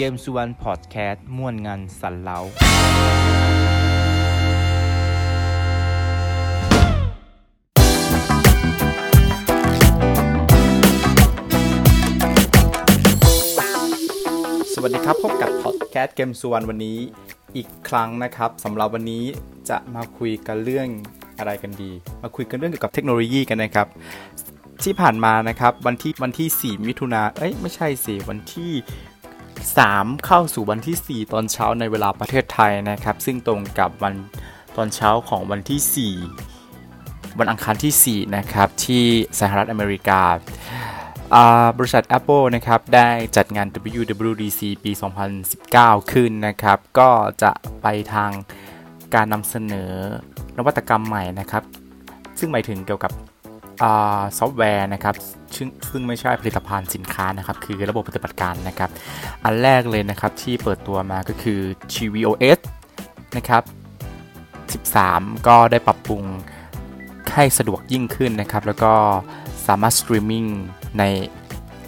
เกมสุวรรณพอดแคสต์ม่วนงานสันเลาสวัสดีครับ พบกับพอดแคสต์เกมสุวรรณวันนี้อีกครั้งนะครับสำหรับวันนี้จะมาคุยกันเรื่องอะไรกันดี มาคุยกันเรื่องเกี่ยวกับเทคโนโลยีกันนะครับ ที่ผ่านมานะครับวันที่วันที่ 4 มิถุนาเอ้ยไม่ใช่สิวันที่ 3 เข้าสู่วันที่ 4 ตอนเช้าในเวลาประเทศไทยนะครับ ซึ่งตรงกับวันตอนเช้าของวันที่ 4 วันอังคารที่ 4 นะครับ ที่สหรัฐอเมริกาบริษัท Apple นะครับ ได้จัดงาน WWDC ปี 2019 ขึ้นนะครับ ก็จะไปทางการนำเสนอนวัตกรรมใหม่นะครับ ซึ่งหมายถึงเกี่ยวกับซอฟต์แวร์นะครับ ซึ่งซึ่งไม่ใช่ผลิตภัณฑ์สินค้านะครับ คือระบบปฏิบัติการนะครับ อันแรกเลยนะครับที่เปิดตัวมาก็คือ tvOS นะครับ 13 ก็ได้ปรับปรุงให้สะดวกยิ่งขึ้นนะครับ แล้วก็สามารถสตรีมมิ่งใน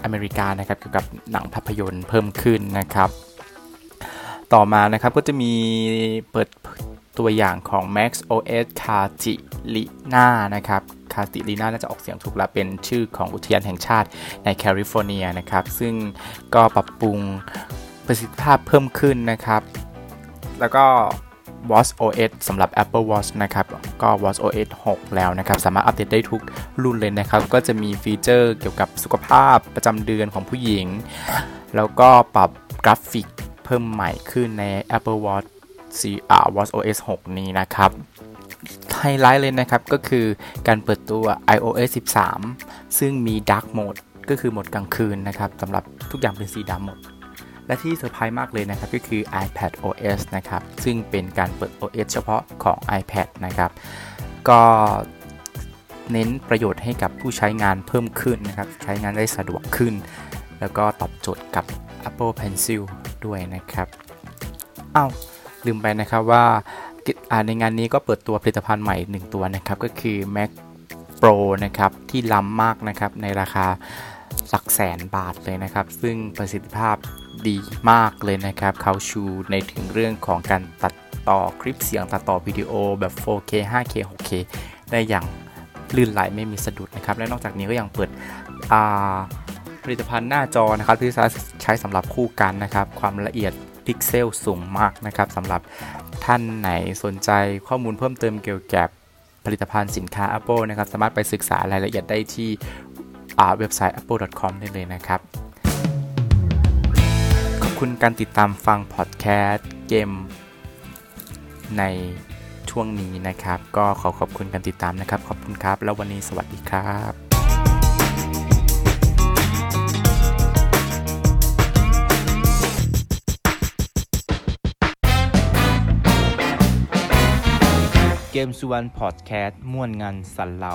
อเมริกานะครับเกี่ยวกับหนังภาพยนตร์เพิ่มขึ้นนะครับ ต่อมานะครับก็จะมีเปิด ตัวอย่างของ macOS C a t i l i n a นะครับ c a t i l i n a น่าจะออกเสียงถูกแล้วเป็นชื่อของอุทยานแห่งชาติในแคลิฟอร์เนียนะครับ ซึ่งก็ปรับปรุงประสิทธิภาพเพิ่มขึ้นนะครับ แล้วก็ watchOS สำหรับ Apple Watch นะครับ ก็ watchOS 6 แล้วนะครับ สามารถอัปเดตได้ทุกรุ่นเลยนะครับ ก็จะมีฟีเจอร์เกี่ยวกับสุขภาพประจำเดือนของผู้หญิง แล้วก็ปรับกราฟิกเพิ่มใหม่ขึ้นใน Apple Watch 4 Watch OS 6 นี้นะครับไฮไลท์เลยนะครับก็คือการเปิดตัว iOS 13 ซึ่งมี Dark Mode ก็คือโหมดกลางคืนนะครับสำหรับทุกอย่างเป็นสีดำหมด และที่เซอร์ไพรส์มากเลยนะครับก็คือ iPad OS นะครับ ซึ่งเป็นการเปิด OS เฉพาะของ iPad นะครับ ก็เน้นประโยชน์ให้กับผู้ใช้งานเพิ่มขึ้นนะครับ ใช้งานได้สะดวกขึ้น แล้วก็ตอบโจทย์กับ Apple Pencil ด้วยนะครับอ้าว ลืมไปนะครับว่าในงานนี้ก็เปิดตัวผลิตภัณฑ์ใหม่ 1 ตัวนะครับ ก็คือ Mac Pro นะครับ ที่ล้ำมากนะครับ ในราคาหลักแสนบาทเลยนะครับ ซึ่งประสิทธิภาพดีมากเลยนะครับ เขาชูในถึงเรื่องของการตัดต่อคลิปเสียงตัดต่อวิดีโอแบบ 4K 5K 6K ได้อย่างลื่นไหลไม่มีสะดุดนะครับ และนอกจากนี้ก็ยังเปิดผลิตภัณฑ์หน้าจอนะครับที่ใช้สำหรับคู่กันนะครับ ความละเอียด พิกเซลสูงมากนะครับสำหรับท่านไหนสนใจข้อมูลเพิ่มเติมเกี่ยวกับผลิตภัณฑ์สินค้า Apple นะครับ สามารถไปศึกษารายละเอียดได้ที่เว็บไซต์ apple.com ได้เลยนะครับ ขอบคุณการติดตามฟังพอดแคสต์เกมในช่วงนี้นะครับ ก็ขอขอบคุณการติดตามนะครับ ขอบคุณครับ แล้ววันนี้สวัสดีครับ เกมสุวรรณพอดแคสต์ม่วนงานสันเล้า